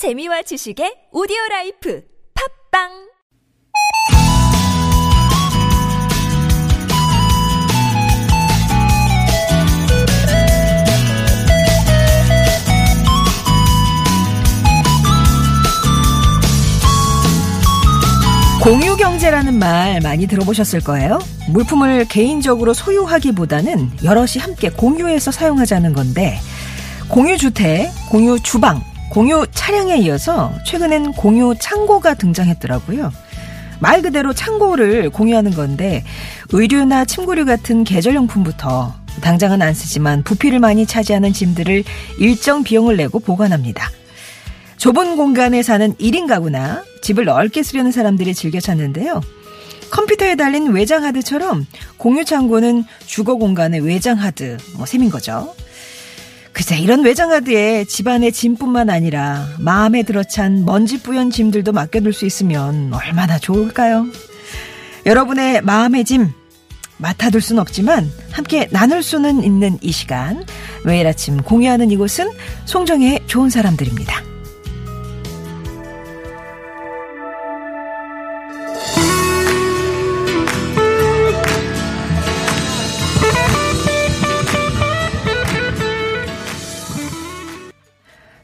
재미와 지식의 오디오 라이프 팝빵 공유 경제라는 말 많이 들어보셨을 거예요. 물품을 개인적으로 소유하기보다는 여럿이 함께 공유해서 사용하자는 건데 공유 주택, 공유 주방, 공유 차량에 이어서 최근엔 공유 창고가 등장했더라고요. 말 그대로 창고를 공유하는 건데 의류나 침구류 같은 계절용품부터 당장은 안 쓰지만 부피를 많이 차지하는 짐들을 일정 비용을 내고 보관합니다. 좁은 공간에 사는 1인 가구나 집을 넓게 쓰려는 사람들이 즐겨 찾는데요. 컴퓨터에 달린 외장 하드처럼 공유 창고는 주거 공간의 외장 하드, 뭐 셈인 거죠. 글쎄, 이런 외장 하드에 집안의 짐뿐만 아니라 마음에 들어찬 먼지 뿌연 짐들도 맡겨둘 수 있으면 얼마나 좋을까요? 여러분의 마음의 짐, 맡아둘 순 없지만 함께 나눌 수는 있는 이 시간. 매일 아침 공유하는 이곳은 송정의 좋은 사람들입니다.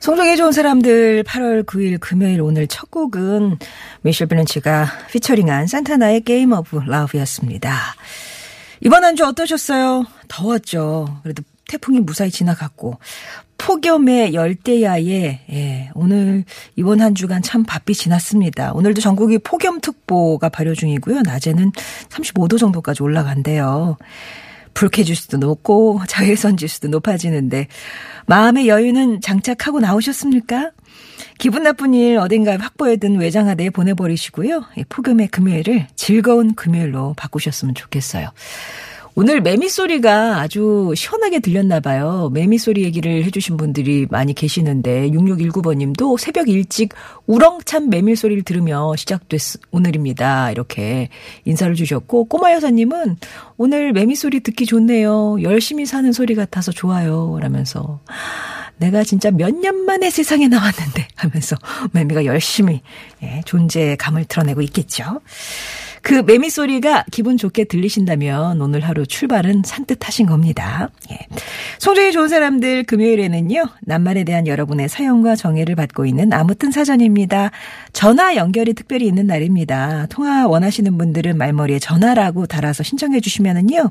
송정애의 좋은 사람들 8월 9일 금요일 오늘 첫 곡은 미셸 브랜치가 피처링한 산타나의 Game of Love였습니다. 이번 한 주 어떠셨어요? 더웠죠. 그래도 태풍이 무사히 지나갔고 폭염에 열대야에 예, 오늘 이번 한 주간 참 바삐 지났습니다. 오늘도 전국이 폭염특보가 발효 중이고요. 낮에는 35도 정도까지 올라간대요. 불쾌지수도 높고 자외선 지수도 높아지는데 마음의 여유는 장착하고 나오셨습니까? 기분 나쁜 일 어딘가에 확보해 둔 외장하대에 보내버리시고요. 폭염의 금요일을 즐거운 금요일로 바꾸셨으면 좋겠어요. 오늘 매미 소리가 아주 시원하게 들렸나 봐요. 매미 소리 얘기를 해주신 분들이 많이 계시는데 6619번님도 새벽 일찍 우렁찬 매미 소리를 들으며 시작됐 오늘입니다. 이렇게 인사를 주셨고 꼬마 여사님은 오늘 매미 소리 듣기 좋네요. 열심히 사는 소리 같아서 좋아요. 라면서 내가 진짜 몇 년 만에 세상에 나왔는데 하면서 매미가 열심히 예, 존재의 감을 드러내고 있겠죠. 그 매미 소리가 기분 좋게 들리신다면 오늘 하루 출발은 산뜻하신 겁니다. 예. 송정이 좋은 사람들 금요일에는요. 낱말에 대한 여러분의 사연과 정의를 받고 있는 아무튼 사전입니다. 전화 연결이 특별히 있는 날입니다. 통화 원하시는 분들은 말머리에 전화라고 달아서 신청해 주시면은요.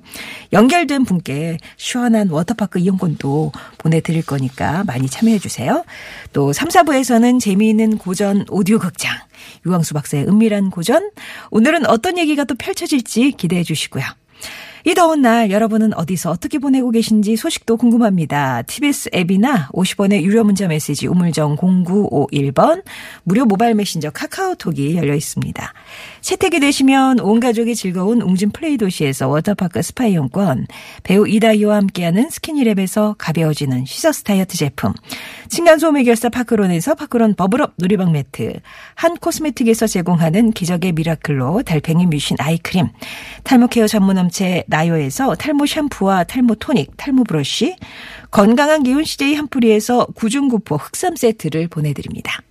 연결된 분께 시원한 워터파크 이용권도 보내드릴 거니까 많이 참여해 주세요. 또 3, 4부에서는 재미있는 고전 오디오 극장 유광수 박사의 은밀한 고전. 오늘은 어떤 얘기가 또 펼쳐질지 기대해 주시고요. 이 더운 날 여러분은 어디서 어떻게 보내고 계신지 소식도 궁금합니다. TBS 앱이나 50원의 유료 문자 메시지 우물정 0951번 무료 모바일 메신저 카카오톡이 열려 있습니다. 채택이 되시면 온 가족이 즐거운 웅진 플레이도시에서 워터파크 스파 이용권, 배우 이다희와 함께하는 스키니랩에서 가벼워지는 시서스 다이어트 제품, 층간소음 해결사 파크론에서 파크론 버블업 놀이방 매트, 한 코스메틱에서 제공하는 기적의 미라클로 달팽이 뮤신 아이크림, 탈모 케어 전문 업체 나요에서 탈모 샴푸와 탈모 토닉, 탈모 브러쉬, 건강한 기운 CJ 한뿌리에서 구중구포 흑삼 세트를 보내드립니다.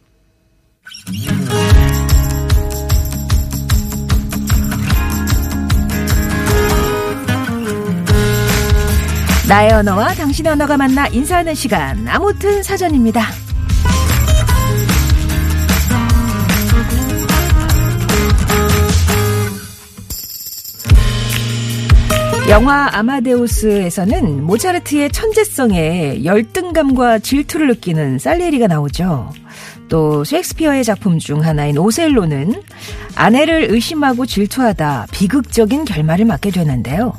나의 언어와 당신의 언어가 만나 인사하는 시간. 아무튼 사전입니다. 영화 아마데우스에서는 모차르트의 천재성에 열등감과 질투를 느끼는 살리에리가 나오죠. 또 셰익스피어의 작품 중 하나인 오셀로는 아내를 의심하고 질투하다 비극적인 결말을 맞게 되는데요.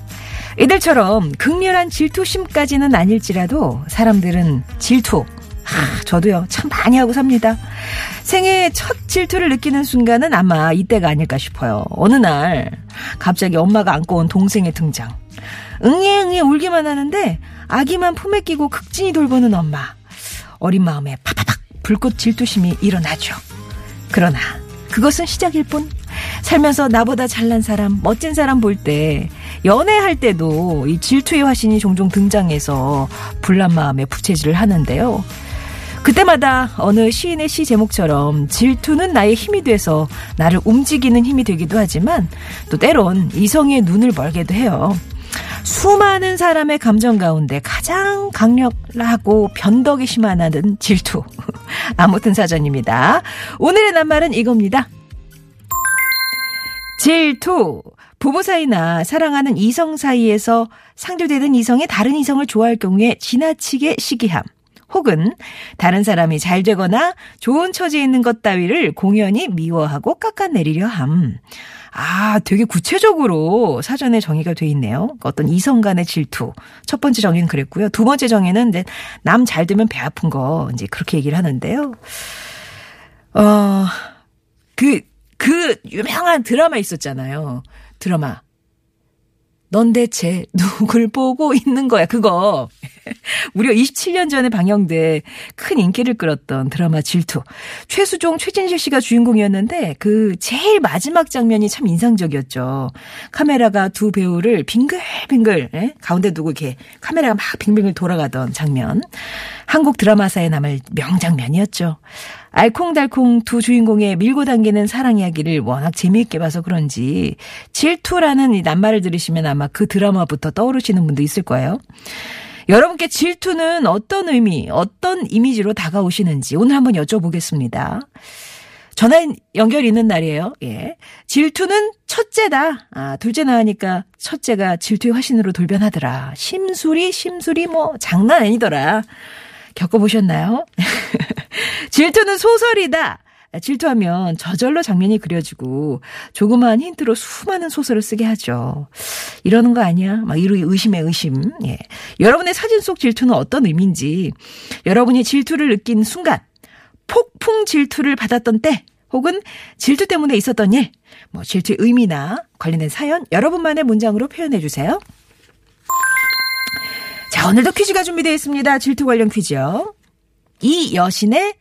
이들처럼 극렬한 질투심까지는 아닐지라도 사람들은 질투, 하, 저도요, 참 많이 하고 삽니다. 생애 첫 질투를 느끼는 순간은 아마 이때가 아닐까 싶어요. 어느 날, 갑자기 엄마가 안고 온 동생의 등장. 응애 응애 울기만 하는데, 아기만 품에 끼고 극진히 돌보는 엄마. 어린 마음에 파파박 불꽃 질투심이 일어나죠. 그러나, 그것은 시작일 뿐. 살면서 나보다 잘난 사람, 멋진 사람 볼 때, 연애할 때도 이 질투의 화신이 종종 등장해서 불난 마음에 부채질을 하는데요. 그때마다 어느 시인의 시 제목처럼 질투는 나의 힘이 돼서 나를 움직이는 힘이 되기도 하지만 또 때론 이성의 눈을 멀게도 해요. 수많은 사람의 감정 가운데 가장 강력하고 변덕이 심하다는 질투. 아무튼 사전입니다. 오늘의 낱말은 이겁니다. 질투. 부부 사이나 사랑하는 이성 사이에서 상조되는 이성이 다른 이성을 좋아할 경우에 지나치게 시기함. 혹은 다른 사람이 잘 되거나 좋은 처지에 있는 것 따위를 공연히 미워하고 깎아내리려 함. 아, 되게 구체적으로 사전에 정의가 돼 있네요. 어떤 이성 간의 질투. 첫 번째 정의는 그랬고요. 두 번째 정의는 남잘 되면 배 아픈 거, 이제 그렇게 얘기를 하는데요. 어, 그, 그 유명한 드라마 있었잖아요. 드라마. 넌 대체 누굴 보고 있는 거야? 그거. 무려 27년 전에 방영돼 큰 인기를 끌었던 드라마 질투. 최수종, 최진실 씨가 주인공이었는데 그 제일 마지막 장면이 참 인상적이었죠. 카메라가 두 배우를 빙글빙글 예? 가운데 두고 이렇게 카메라가 막 빙빙글 돌아가던 장면. 한국 드라마사에 남을 명장면이었죠. 알콩달콩 두 주인공의 밀고 당기는 사랑 이야기를 워낙 재미있게 봐서 그런지 질투라는 이 낱말을 들으시면 아마 그 드라마부터 떠오르시는 분도 있을 거예요. 여러분께 질투는 어떤 의미, 어떤 이미지로 다가오시는지 오늘 한번 여쭤보겠습니다. 전화 연결 있는 날이에요. 예. 질투는 첫째다. 아, 둘째 나으니까 첫째가 질투의 화신으로 돌변하더라. 심술이, 심술이 뭐 장난 아니더라. 겪어보셨나요? 질투는 소설이다. 질투하면 저절로 장면이 그려지고 조그마한 힌트로 수많은 소설을 쓰게 하죠. 이러는 거 아니야? 막 이루 의심의 의심. 예. 여러분의 사진 속 질투는 어떤 의미인지, 여러분이 질투를 느낀 순간, 폭풍 질투를 받았던 때, 혹은 질투 때문에 있었던 일, 뭐 질투의 의미나 관련된 사연 여러분만의 문장으로 표현해 주세요. 자, 오늘도 퀴즈가 준비되어 있습니다. 질투 관련 퀴즈요. 이 여신의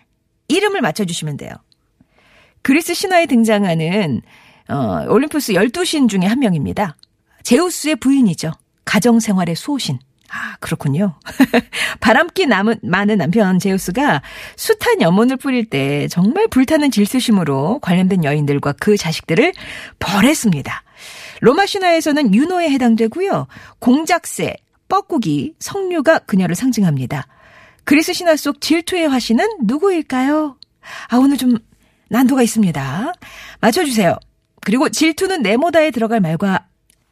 이름을 맞춰주시면 돼요. 그리스 신화에 등장하는 어, 올림푸스 12신 중에 한 명입니다. 제우스의 부인이죠. 가정생활의 수호신. 아, 그렇군요. 바람기 남은, 많은 남편 제우스가 숱한 염원을 뿌릴 때 정말 불타는 질투심으로 관련된 여인들과 그 자식들을 벌했습니다. 로마 신화에서는 윤호에 해당되고요. 공작새, 뻐꾸기, 성류가 그녀를 상징합니다. 그리스 신화 속 질투의 화신은 누구일까요? 아, 오늘 좀 난도가 있습니다. 맞춰주세요. 그리고 질투는 네모다에 들어갈 말과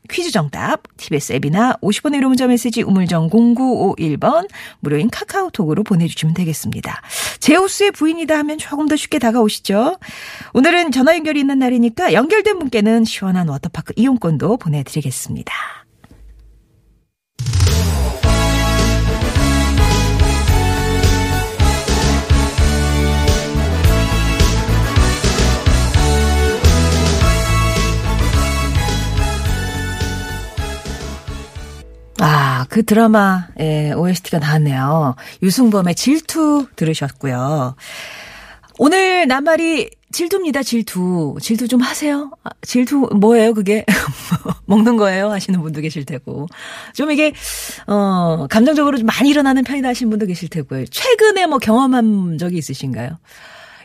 퀴즈 정답, TBS 앱이나 50원의 유료 문자 메시지 우물정 0951번 무료인 카카오톡으로 보내주시면 되겠습니다. 제우스의 부인이다 하면 조금 더 쉽게 다가오시죠. 오늘은 전화 연결이 있는 날이니까 연결된 분께는 시원한 워터파크 이용권도 보내드리겠습니다. 그 드라마의 OST가 나왔네요. 유승범의 질투 들으셨고요. 오늘 낱말이 질투입니다, 질투. 질투 좀 하세요. 아, 질투 뭐예요, 그게? 먹는 거예요? 하시는 분도 계실 테고. 좀 이게, 어, 감정적으로 좀 많이 일어나는 편이다 하시는 분도 계실 테고요. 최근에 뭐 경험한 적이 있으신가요?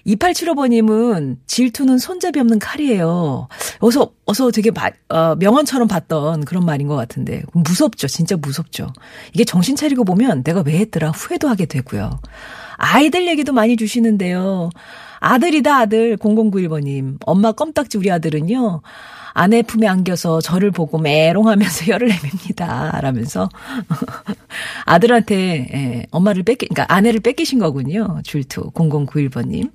2875번님은 질투는 손잡이 없는 칼이에요. 어서, 어서 되게 마, 어, 명언처럼 봤던 그런 말인 것 같은데. 무섭죠. 진짜 무섭죠. 이게 정신 차리고 보면 내가 왜 했더라 후회도 하게 되고요. 아이들 얘기도 많이 주시는데요. 아들이다, 아들. 0091번님. 엄마 껌딱지 우리 아들은요. 아내 품에 안겨서 저를 보고 메롱하면서 열을 내밉니다. 라면서 아들한테 예, 엄마를 뺏기, 그러니까 아내를 뺏기신 거군요. 줄투 0091번님.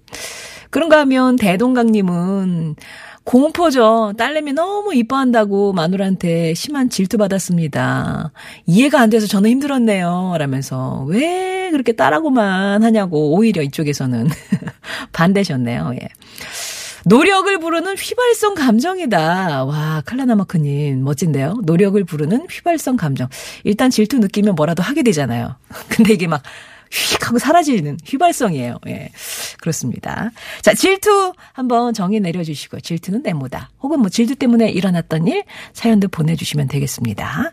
그런가 하면 대동강님은 공포죠. 딸내미 너무 이뻐한다고 마누라한테 심한 질투 받았습니다. 이해가 안 돼서 저는 힘들었네요. 라면서 왜 그렇게 딸하고만 하냐고 오히려 이쪽에서는 반대셨네요. 예. 노력을 부르는 휘발성 감정이다. 와, 칼라나마크님, 멋진데요? 노력을 부르는 휘발성 감정. 일단 질투 느끼면 뭐라도 하게 되잖아요. 근데 이게 막, 휙 하고 사라지는 휘발성이에요. 예. 그렇습니다. 자, 질투 한번 정의 내려주시고, 질투는 네모다. 혹은 뭐 질투 때문에 일어났던 일, 사연도 보내주시면 되겠습니다.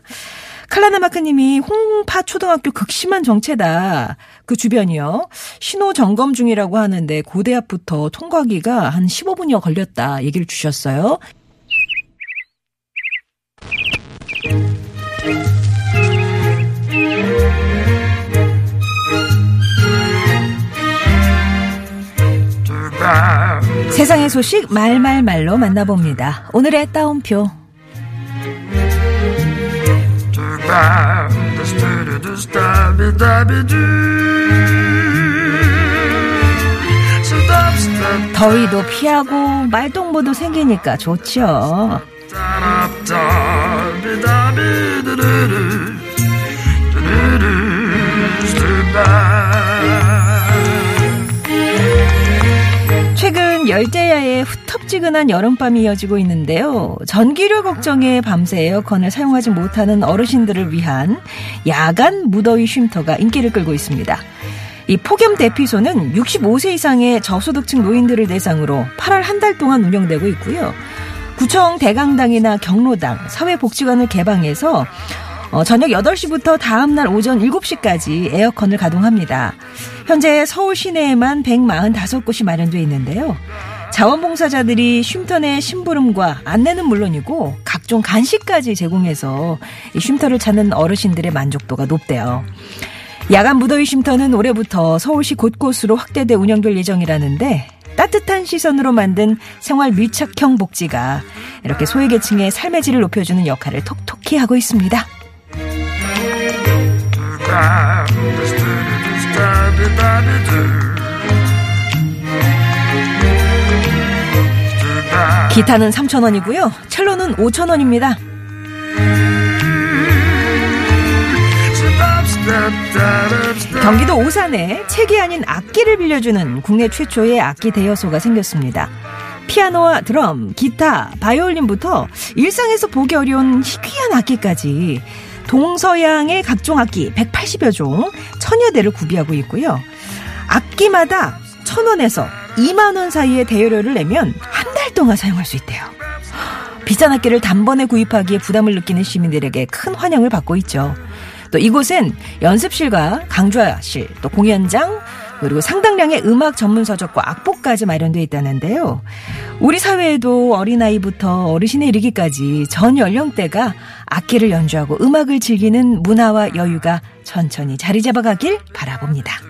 칼라나마크님이 홍파 초등학교 극심한 정체다. 그 주변이요. 신호 점검 중이라고 하는데 고대 앞부터 통과하기가 한 15분여 걸렸다. 얘기를 주셨어요. 세상의 소식 말말말로 만나봅니다. 오늘의 따옴표. 더위도 피하고 말동무도 생기니까 좋죠. 최근 열대야에 후텁지근한 여름밤이 이어지고 있는데요. 전기료 걱정에 밤새 에어컨을 사용하지 못하는 어르신들을 위한 야간 무더위 쉼터가 인기를 끌고 있습니다. 이 폭염 대피소는 65세 이상의 저소득층 노인들을 대상으로 8월 한 달 동안 운영되고 있고요. 구청 대강당이나 경로당, 사회복지관을 개방해서 어, 저녁 8시부터 다음날 오전 7시까지 에어컨을 가동합니다. 현재 서울 시내에만 145곳이 마련되어 있는데요. 자원봉사자들이 쉼터 내 심부름과 안내는 물론이고 각종 간식까지 제공해서 이 쉼터를 찾는 어르신들의 만족도가 높대요. 야간 무더위 쉼터는 올해부터 서울시 곳곳으로 확대돼 운영될 예정이라는데 따뜻한 시선으로 만든 생활 밀착형 복지가 이렇게 소외계층의 삶의 질을 높여주는 역할을 톡톡히 하고 있습니다. 기타는 3,000원이고요. 첼로는 5,000원입니다. 경기도 오산에 책이 아닌 악기를 빌려주는 국내 최초의 악기 대여소가 생겼습니다. 피아노와 드럼, 기타, 바이올린부터 일상에서 보기 어려운 희귀한 악기까지 동서양의 각종 악기 180여 종, 천여 대를 구비하고 있고요. 악기마다 천 원에서 2만 원 사이의 대여료를 내면 한 달 동안 사용할 수 있대요. 비싼 악기를 단번에 구입하기에 부담을 느끼는 시민들에게 큰 환영을 받고 있죠. 또 이곳엔 연습실과 강좌실, 또 공연장, 그리고 상당량의 음악 전문 서적과 악보까지 마련되어 있다는데요. 우리 사회에도 어린아이부터 어르신에 이르기까지 전 연령대가 악기를 연주하고 음악을 즐기는 문화와 여유가 천천히 자리 잡아가길 바라봅니다.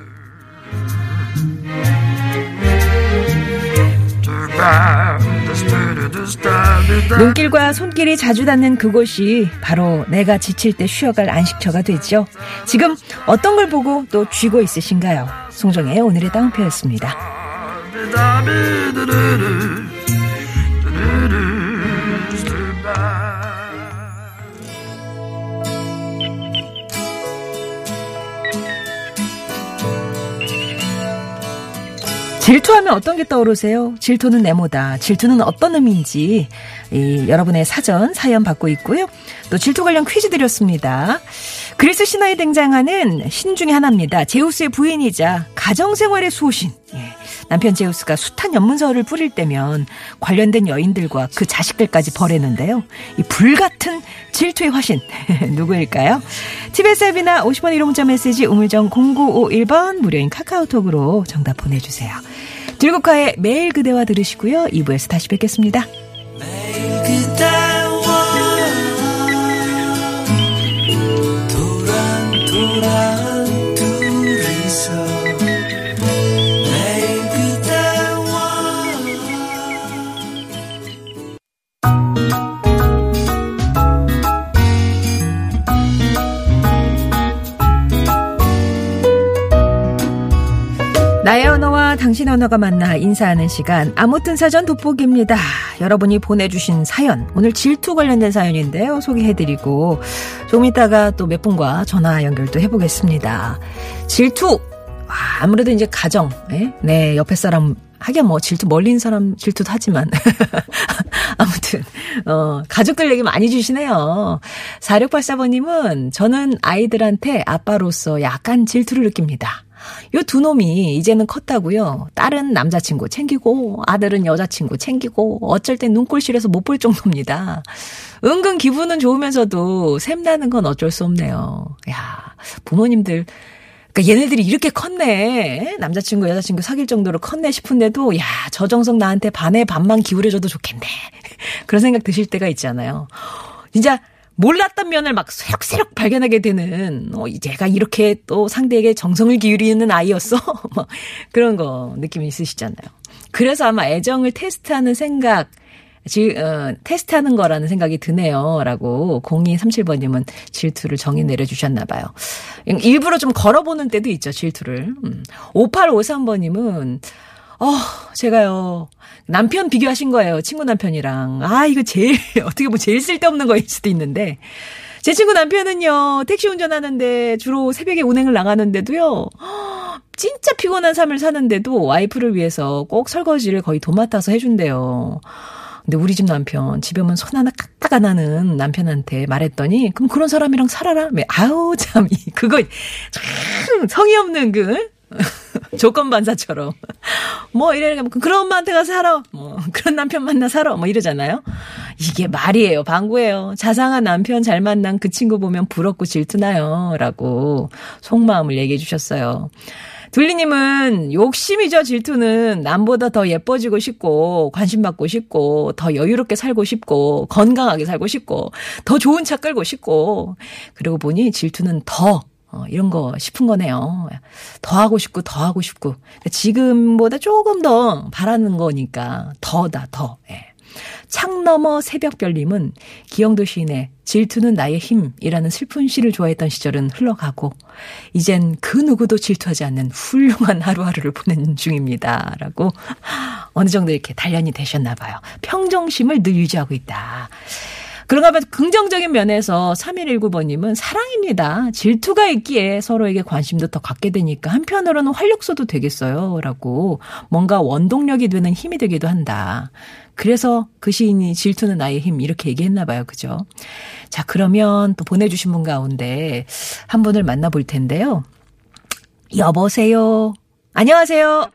눈길과 손길이 자주 닿는 그곳이 바로 내가 지칠 때 쉬어갈 안식처가 되죠. 지금 어떤 걸 보고 또 쥐고 있으신가요? 송정의 오늘의 따옴표였습니다. 질투하면 어떤 게 떠오르세요? 질투는 네모다. 질투는 어떤 의미인지 이, 여러분의 사전 사연 받고 있고요. 또 질투 관련 퀴즈 드렸습니다. 그리스 신화에 등장하는 신 중의 하나입니다. 제우스의 부인이자 가정생활의 수호신. 예. 남편 제우스가 숱한 연문서를 뿌릴 때면 관련된 여인들과 그 자식들까지 벌했는데요. 이 불같은 질투의 화신 누구일까요? TBS 앱이나 50원 1호 문자 메시지 우물정 0951번 무료인 카카오톡으로 정답 보내주세요. 들국화의 매일 그대와 들으시고요. 2부에서 다시 뵙겠습니다. 매일 그대 나의 언어와 당신 언어가 만나 인사하는 시간 아무튼 사전 돋보기입니다. 여러분이 보내주신 사연 오늘 질투 관련된 사연인데요. 소개해드리고 조금 이따가 또 몇 분과 전화 연결도 해보겠습니다. 질투 아무래도 이제 가정 네, 네 옆에 사람 하긴 뭐 질투 멀린 사람 질투도 하지만 아무튼 어 가족들 얘기 많이 주시네요. 4684번님은 저는 아이들한테 아빠로서 약간 질투를 느낍니다. 요 두 놈이 이제는 컸다고요. 딸은 남자친구 챙기고 아들은 여자친구 챙기고 어쩔 땐 눈꼴실에서 못 볼 정도입니다. 은근 기분은 좋으면서도 샘나는 건 어쩔 수 없네요. 야 부모님들 그러니까 얘네들이 이렇게 컸네. 남자친구, 여자친구 사귈 정도로 컸네 싶은데도, 야, 저 정성 나한테 반에 반만 기울여줘도 좋겠네. 그런 생각 드실 때가 있잖아요. 진짜 몰랐던 면을 막 새록새록 발견하게 되는, 어, 제가 이렇게 또 상대에게 정성을 기울이는 아이였어? 뭐, 그런 거 느낌 있으시잖아요. 그래서 아마 애정을 테스트하는 생각, 지, 어, 테스트하는 거라는 생각이 드네요. 라고 0237번님은 질투를 정의 내려주셨나 봐요. 일부러 좀 걸어보는 때도 있죠, 질투를. 음. 5853번님은, 어, 제가요, 남편 비교하신 거예요. 친구 남편이랑. 아, 이거 제일, 어떻게 보면 제일 쓸데없는 거일 수도 있는데. 제 친구 남편은요, 택시 운전하는데 주로 새벽에 운행을 나가는데도요, 진짜 피곤한 삶을 사는데도 와이프를 위해서 꼭 설거지를 거의 도맡아서 해준대요. 근데 우리 집 남편 집에 오면 손 하나 까딱 안 하는 남편한테 말했더니 그럼 그런 사람이랑 살아라. 아우 참 그거 참 성의 없는 그 조건 반사처럼 뭐 이래가 그런 엄마한테 가서 살아. 뭐 그런 남편 만나 살아. 뭐 이러잖아요. 이게 말이에요. 방구예요. 자상한 남편 잘 만난 그 친구 보면 부럽고 질투나요.라고 속마음을 얘기해 주셨어요. 둘리님은 욕심이죠, 질투는. 남보다 더 예뻐지고 싶고, 관심받고 싶고, 더 여유롭게 살고 싶고, 건강하게 살고 싶고, 더 좋은 차 끌고 싶고, 그러고 보니 질투는 더 어, 이런 거 싶은 거네요. 더 하고 싶고, 더 하고 싶고. 지금보다 조금 더 바라는 거니까, 더다, 더. 예. 창 너머 새벽별님은 기영도 시인의 질투는 나의 힘이라는 슬픈 시를 좋아했던 시절은 흘러가고 이젠 그 누구도 질투하지 않는 훌륭한 하루하루를 보내는 중입니다. 라고 어느 정도 이렇게 단련이 되셨나 봐요. 평정심을 늘 유지하고 있다. 그런가 하면 긍정적인 면에서 3119번님은 사랑입니다. 질투가 있기에 서로에게 관심도 더 갖게 되니까 한편으로는 활력소도 되겠어요. 라고 뭔가 원동력이 되는 힘이 되기도 한다. 그래서 그 시인이 질투는 나의 힘 이렇게 얘기했나 봐요. 그죠? 자, 그러면 또 보내주신 분 가운데 한 분을 만나볼 텐데요. 여보세요. 안녕하세요.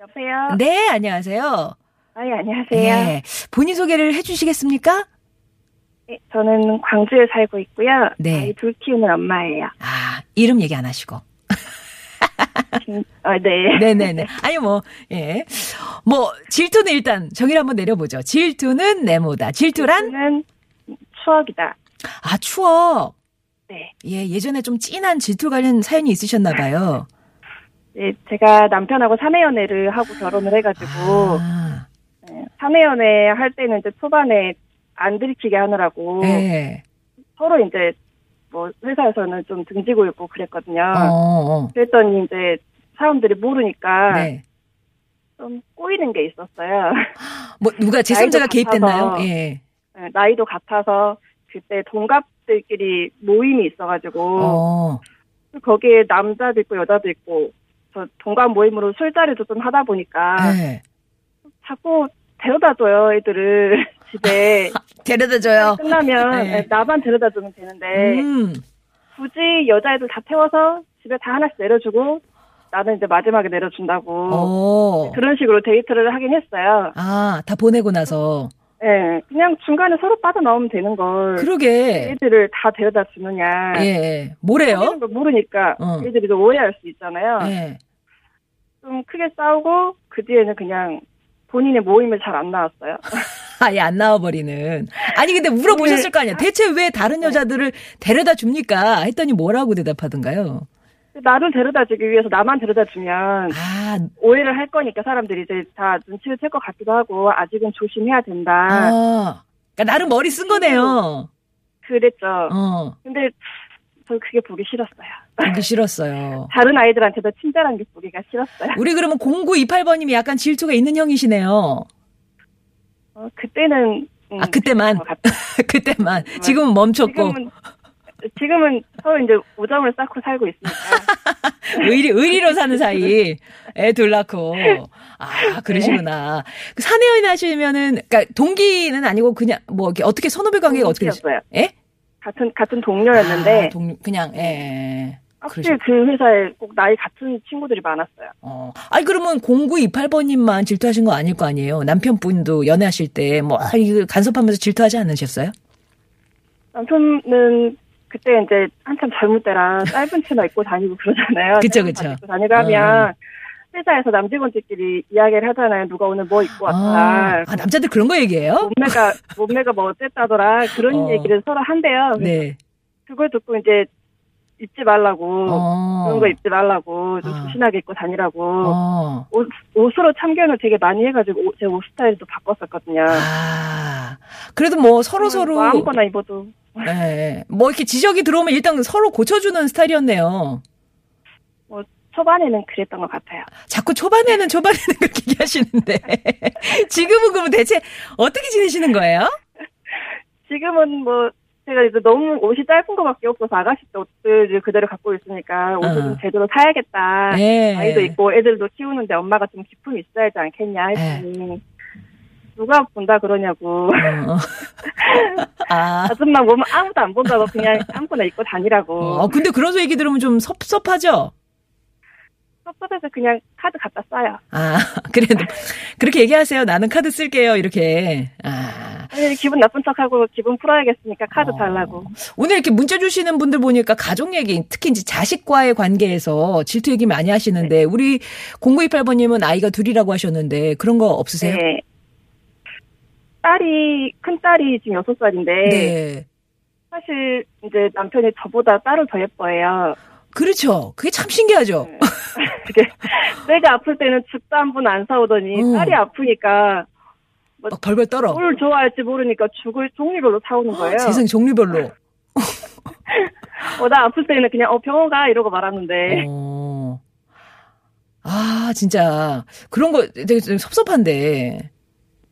여보세요. 네, 안녕하세요. 아, 예, 안녕하세요. 네. 본인 소개를 해주시겠습니까? 네, 저는 광주에 살고 있고요. 네. 아이 둘 키우는 엄마예요. 아, 이름 얘기 안 하시고. 아, 네. 네네네. 아니, 뭐, 예. 뭐, 질투는 일단 정의를 한번 내려보죠. 질투는 네모다. 질투란? 저는 추억이다. 아, 추억. 네. 예, 예전에 좀 찐한 질투 관련 사연이 있으셨나 봐요. 네, 제가 남편하고 사내연애를 하고 결혼을 해가지고, 아, 네, 사내연애 할 때는 이제 초반에 안 들이키게 하느라고, 예. 서로 이제, 뭐, 회사에서는 좀 등지고 있고 그랬거든요. 어, 어. 그랬더니 이제, 사람들이 모르니까, 네. 좀 꼬이는 게 있었어요. 뭐, 누가 제3자가 나이도 개입됐나요? 예. 네, 나이도 같아서, 그때 동갑들끼리 모임이 있어가지고, 어, 거기에 남자도 있고 여자도 있고 저 동갑 모임으로 술자리도 좀 하다 보니까 예. 자꾸 데려다 줘요 애들을 집에 데려다 줘요. 끝나면 네. 네, 나만 데려다 주면 되는데 음. 굳이 여자애들 다 태워서 집에 다 하나씩 내려주고 나는 이제 마지막에 내려준다고 어. 그런 식으로 데이트를 하긴 했어요. 아, 다 보내고 나서. 예, 그냥 중간에 서로 빠져나오면 되는 걸 그러게. 애들을 다 데려다 주느냐. 예, 예. 뭐래요? 모르니까 어. 애들이 좀 오해할 수 있잖아요. 예. 좀 크게 싸우고 그 뒤에는 그냥 본인의 모임을 잘 안 나왔어요. 아예 안 나와버리는. 아니, 근데 물어보셨을 거 아니야. 대체 왜 다른 여자들을 데려다 줍니까? 했더니 뭐라고 대답하던가요? 나를 데려다 주기 위해서 나만 데려다 주면 아, 오해를 할 거니까 사람들이 이제 다 눈치를 챌 것 같기도 하고 아직은 조심해야 된다. 아. 그러니까 나름 머리 쓴 거네요. 그랬죠. 어. 근데 저 그게 보기 싫었어요. 보기 싫었어요. 다른 아이들한테도 친절한 게 보기가 싫었어요. 우리 그러면 0928번님이 약간 질투가 있는 형이시네요. 어, 그때는 음, 아, 그때만. 그때만. 지금은 멈췄고. 지금은 지금은 서로 이제 우정을 쌓고 살고 있으니까 의리, 의리로 사는 사이. 애 둘 낳고. 아, 그러시구나. 그 사내연애 하시면은, 그니까 동기는 아니고 그냥 뭐 어떻게 선후배 관계가 어떻게 동기였어요. 예? 같은 같은 동료였는데 아, 동, 그냥, 예, 예. 하필 그러시- 그 회사에 꼭 나이 같은 친구들이 많았어요. 어. 아니, 그러면 0928번님만 질투하신 거 아닐 거 아니에요? 남편분도 연애하실 때, 뭐, 아, 이거 간섭하면서 질투하지 않으셨어요? 남편은 그때 이제 한참 젊을 때라 짧은 치마 입고 다니고 그러잖아요. 그쵸, 그쵸. 입고 다니고 하면 회사에서 남직원들끼리 이야기를 하잖아요. 누가 오늘 뭐 입고 왔다. 아, 아, 남자들 그런 거 얘기해요? 몸매가 몸매가 뭐 어쨌다더라 그런 어. 얘기를 서로 한대요. 네. 그걸 듣고 이제 입지 말라고 어. 그런 거 입지 말라고 좀 아. 조신하게 입고 다니라고 어. 옷, 옷으로 참견을 되게 많이 해가지고 옷, 제옷 스타일도 바꿨었거든요. 아. 그래도 뭐 서로 서로. 뭐 아무거나 입어도 네. 뭐 이렇게 지적이 들어오면 일단 서로 고쳐주는 스타일이었네요. 뭐 초반에는 그랬던 것 같아요. 자꾸 초반에는 초반에는 그렇게 얘기하시는데. 지금은 그러면 대체 어떻게 지내시는 거예요? 지금은 뭐 제가 이제 너무 옷이 짧은 거밖에 없어서 아가씨 때 옷들을 그대로 갖고 있으니까 옷을 어. 좀 제대로 사야겠다. 네. 아이도 있고 애들도 키우는데 엄마가 좀 기품이 있어야 하지 않겠냐 했더니 누가 본다 그러냐고 어. 아. 아줌마 몸 아무도 안 본다고 그냥 아무거나 입고 다니라고 어, 근데 그런 얘기 들으면 좀 섭섭하죠? 섭섭해서 그냥 카드 갖다 써요. 아, 그래도 그렇게 얘기하세요. 나는 카드 쓸게요. 이렇게. 아. 아니, 기분 나쁜 척하고 기분 풀어야겠으니까 카드 어. 달라고. 오늘 이렇게 문자 주시는 분들 보니까 가족 얘기, 특히 이제 자식과의 관계에서 질투 얘기 많이 하시는데 우리 0928번님은 아이가 둘이라고 하셨는데 그런 거 없으세요? 네. 딸이 큰 딸이 지금 여섯 살인데 네. 사실 이제 남편이 저보다 딸을 더 예뻐해요. 그렇죠. 그게 참 신기하죠. 그게 내가 아플 때는 죽도 한 번 안 사오더니 어. 딸이 아프니까 막 벌벌 떨어. 뭘 좋아할지 모르니까 죽을 종류별로 사오는 거예요. 세상 종류별로. 어, 나 아플 때는 그냥 어 병원 가 이러고 말하는데 어. 아, 진짜. 그런 거 되게 좀 섭섭한데.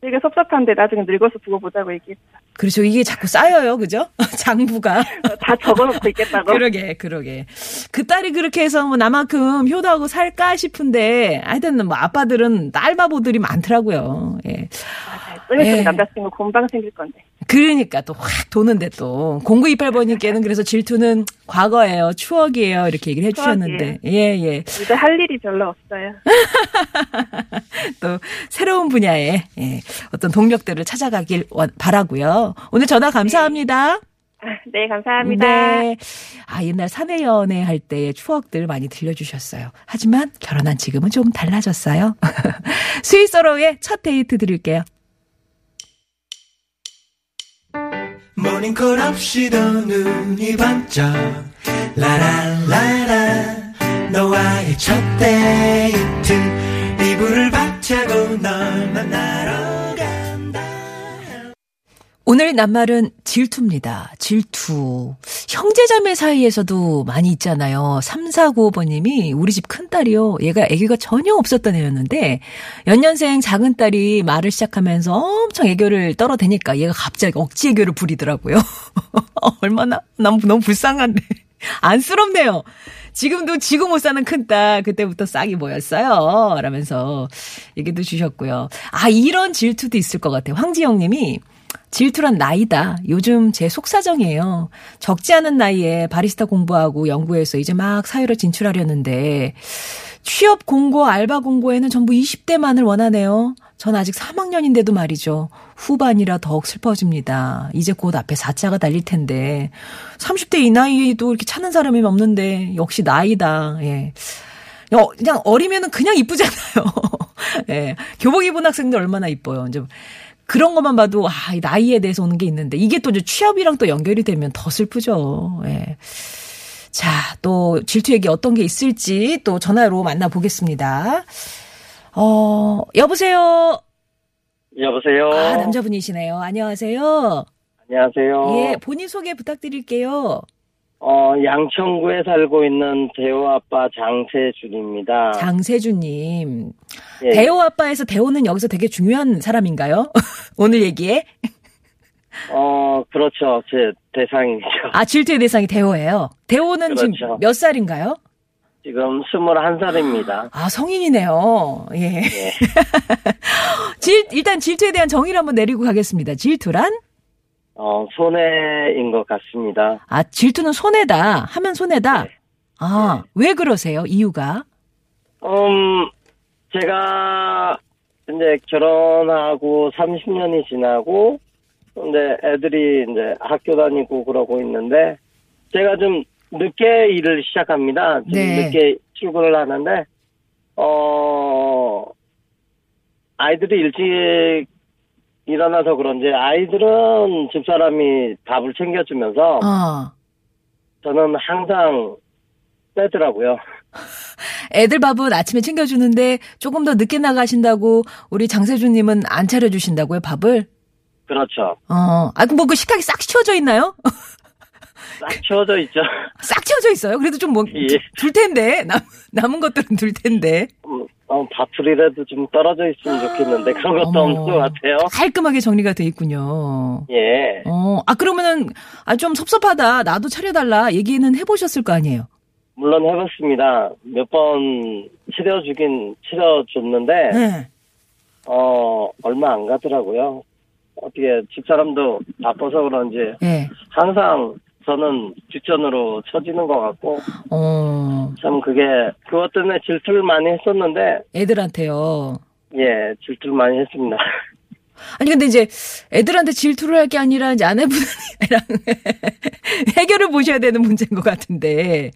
되게 섭섭한데 나중에 늙어서 두고 보자고 얘기했어. 그렇죠. 이게 자꾸 쌓여요. 그죠? 장부가. 다 적어놓고 있겠다고. 그러게, 그러게. 그 딸이 그렇게 해서 뭐 나만큼 효도하고 살까 싶은데, 하여튼 뭐 아빠들은 딸 바보들이 많더라고요. 예. 좀 있으면 예. 남자친구 공방 생길 건데. 그러니까 또 확 도는데 또. 0928번님께는 그래서 질투는 과거예요. 추억이에요. 이렇게 얘기를 해주셨는데. 예, 예. 이제 할 일이 별로 없어요. 또 새로운 분야의 예, 어떤 동력들을 찾아가길 원- 바라고요. 오늘 전화 감사합니다. 아, 네, 감사합니다. 네. 아, 옛날 사내 연애 할 때의 추억들 많이 들려주셨어요. 하지만 결혼한 지금은 좀 달라졌어요. 스위스로의 첫 데이트 드릴게요. 모닝콜 없이도 눈이 번쩍 라라라라 너와의 첫 데이트 오늘 낱말은 질투입니다. 질투. 형제자매 사이에서도 많이 있잖아요. 3495번님이 우리 집 큰딸이요. 얘가 애교가 전혀 없었던 애였는데 연년생 작은 딸이 말을 시작하면서 엄청 애교를 떨어대니까 얘가 갑자기 억지 애교를 부리더라고요. 얼마나 난 너무 불쌍한데. 안쓰럽네요. 지금도 지고 못 사는 큰딸 그때부터 싹이 뭐였어요? 라면서 얘기도 주셨고요. 아 이런 질투도 있을 것 같아요. 황지영 님이 질투란 나이다. 요즘 제 속사정이에요. 적지 않은 나이에 바리스타 공부하고 연구해서 이제 막 사회로 진출하려는데 취업 공고, 알바 공고에는 전부 20대만을 원하네요. 전 아직 3학년인데도 말이죠. 후반이라 더욱 슬퍼집니다. 이제 곧 앞에 4차가 달릴 텐데 30대 이 나이에도 이렇게 찾는 사람이 없는데 역시 나이다. 예. 어, 그냥 어리면은 그냥 이쁘잖아요. 예. 교복 입은 학생들 얼마나 이뻐요. 이제 그런 것만 봐도 아, 이 나이에 대해서 오는 게 있는데 이게 또 이제 취업이랑 또 연결이 되면 더 슬프죠. 예. 자, 또 질투 얘기 어떤 게 있을지 또 전화로 만나보겠습니다. 어, 여보세요? 여보세요. 아, 남자분이시네요. 안녕하세요. 안녕하세요. 예, 본인 소개 부탁드릴게요. 어, 양천구에 살고 있는 대호 아빠 장세준입니다. 장세준님. 예. 대호 아빠에서 대호는 여기서 되게 중요한 사람인가요? 오늘 얘기에? 어, 그렇죠. 제 대상이죠. 아, 질투의 대상이 대호예요. 대호는 지금 그렇죠. 몇 살인가요? 지금 21살입니다. 아, 성인이네요. 예. 예. 질, 일단 질투에 대한 정의를 한번 내리고 가겠습니다. 질투란? 어, 손해인 것 같습니다. 아, 질투는 손해다. 하면 손해다. 네. 아, 왜 그러세요? 이유가? 음, 제가 이제 결혼하고 30년이 지나고, 근데 애들이 이제 학교 다니고 그러고 있는데, 제가 좀 늦게 일을 시작합니다. 좀 네. 늦게 출근을 하는데, 어, 아이들이 일찍 일어나서 그런지 아이들은 집사람이 밥을 챙겨주면서 어. 저는 항상 빼더라고요. 애들 밥은 아침에 챙겨주는데 조금 더 늦게 나가신다고 우리 장세준님은 안 차려주신다고요, 밥을? 그렇죠. 어. 아, 뭐그 식탁이 싹 치워져 있나요? 싹 치워져 있죠. 싹 치워져 있어요? 그래도 좀 뭐, 예. 둘 텐데. 남, 남은 것들은 둘 텐데. 음, 어, 밥풀이라도 좀 떨어져 있으면 좋겠는데 그런 것도 어머. 없는 것 같아요. 깔끔하게 정리가 돼 있군요. 예. 어, 아, 그러면은, 아, 좀 섭섭하다. 나도 차려달라. 얘기는 해보셨을 거 아니에요? 물론 해봤습니다. 몇 번 치료주긴 치료줬는데 네. 어 얼마 안 가더라고요. 어떻게 집사람도 바빠서 그런지 예. 항상 저는 뒷전으로 쳐지는 것 같고 어, 참 그게 그것 때문에 질투를 많이 했었는데 애들한테요. 예 질투를 많이 했습니다. 아니, 근데 이제 애들한테 질투를 할 게 아니라 이제 아내분이랑 해결을 보셔야 되는 문제인 것 같은데.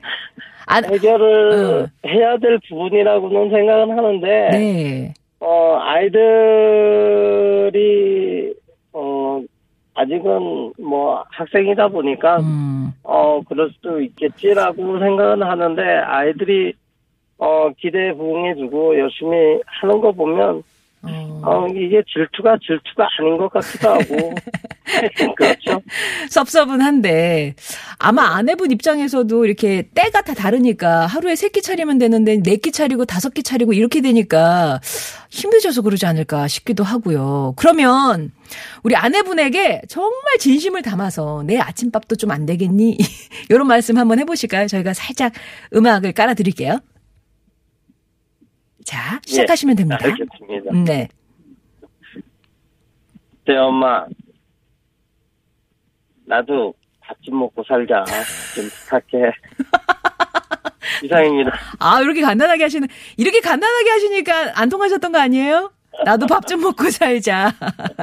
아, 해결을 해야 될 부분이라고는 생각은 하는데 네. 어 아이들이 어 아직은 뭐 학생이다 보니까 음, 어 그럴 수도 있겠지라고 생각은 하는데 아이들이 어 기대에 부응해주고 열심히 하는 거 보면 어, 어 이게 질투가 질투가 아닌 것 같기도 하고 그렇죠. 섭섭은 한데 아마 아내분 입장에서도 이렇게 때가 다 다르니까 하루에 세 끼 차리면 되는데 네 끼 차리고 다섯 끼 차리고 이렇게 되니까 힘드셔서 그러지 않을까 싶기도 하고요. 그러면 우리 아내분에게 정말 진심을 담아서 내 아침밥도 좀 안 되겠니? 이런 말씀 한번 해보실까요? 저희가 살짝 음악을 깔아드릴게요. 자, 시작하시면 됩니다. 예, 알겠습니다. 네. 네 엄마 나도 밥 좀 먹고 살자 좀 부탁해. 이상입니다. 아, 이렇게 간단하게 하시는, 이렇게 간단하게 하시니까 안 통하셨던 거 아니에요? 나도 밥 좀 먹고 살자.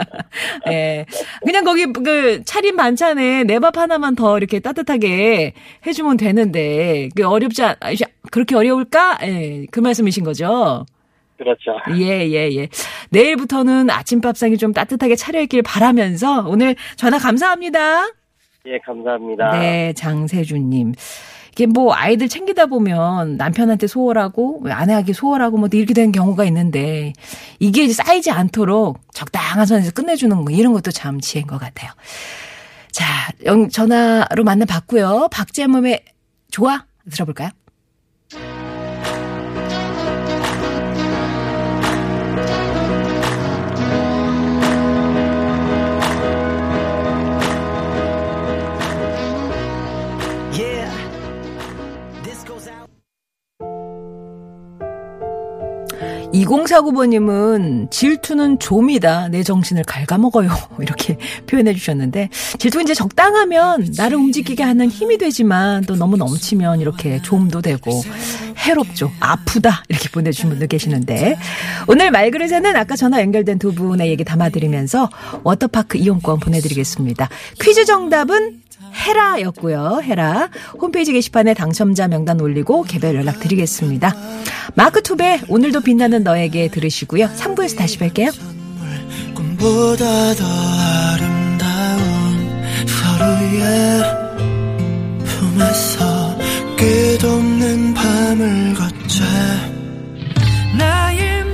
예. 그냥 거기 그 차린 반찬에 내 밥 하나만 더 이렇게 따뜻하게 해주면 되는데, 그 어렵지 않, 아, 그렇게 어려울까? 예. 그 말씀이신 거죠? 그렇죠. 예, 예, 예. 내일부터는 아침밥상이 좀 따뜻하게 차려있길 바라면서 오늘 전화 감사합니다. 예 감사합니다. 네, 장세준님. 이게 뭐 아이들 챙기다 보면 남편한테 소홀하고 아내에게 소홀하고 뭐 이렇게 되는 경우가 있는데 이게 이제 쌓이지 않도록 적당한 선에서 끝내주는 거 이런 것도 참 지혜인 것 같아요. 자, 영- 전화로 만나 봤고요. 박재범의 좋아 들어볼까요? 2049번님은 질투는 좀이다. 내 정신을 갉아먹어요. 이렇게 표현해 주셨는데, 질투는 이제 적당하면 나를 움직이게 하는 힘이 되지만 또 너무 넘치면 이렇게 좀도 되고, 해롭죠. 아프다. 이렇게 보내주신 분도 계시는데, 오늘 말그릇에는 아까 전화 연결된 두 분의 얘기 담아드리면서 워터파크 이용권 보내드리겠습니다. 퀴즈 정답은 헤라였고요. 헤라. 홈페이지 게시판에 당첨자 명단 올리고 개별 연락 드리겠습니다. 마크 투베 오늘도 빛나는 너에게 들으시고요. 3부에서 다시 뵐게요. 끝없는 밤을 걷자 나의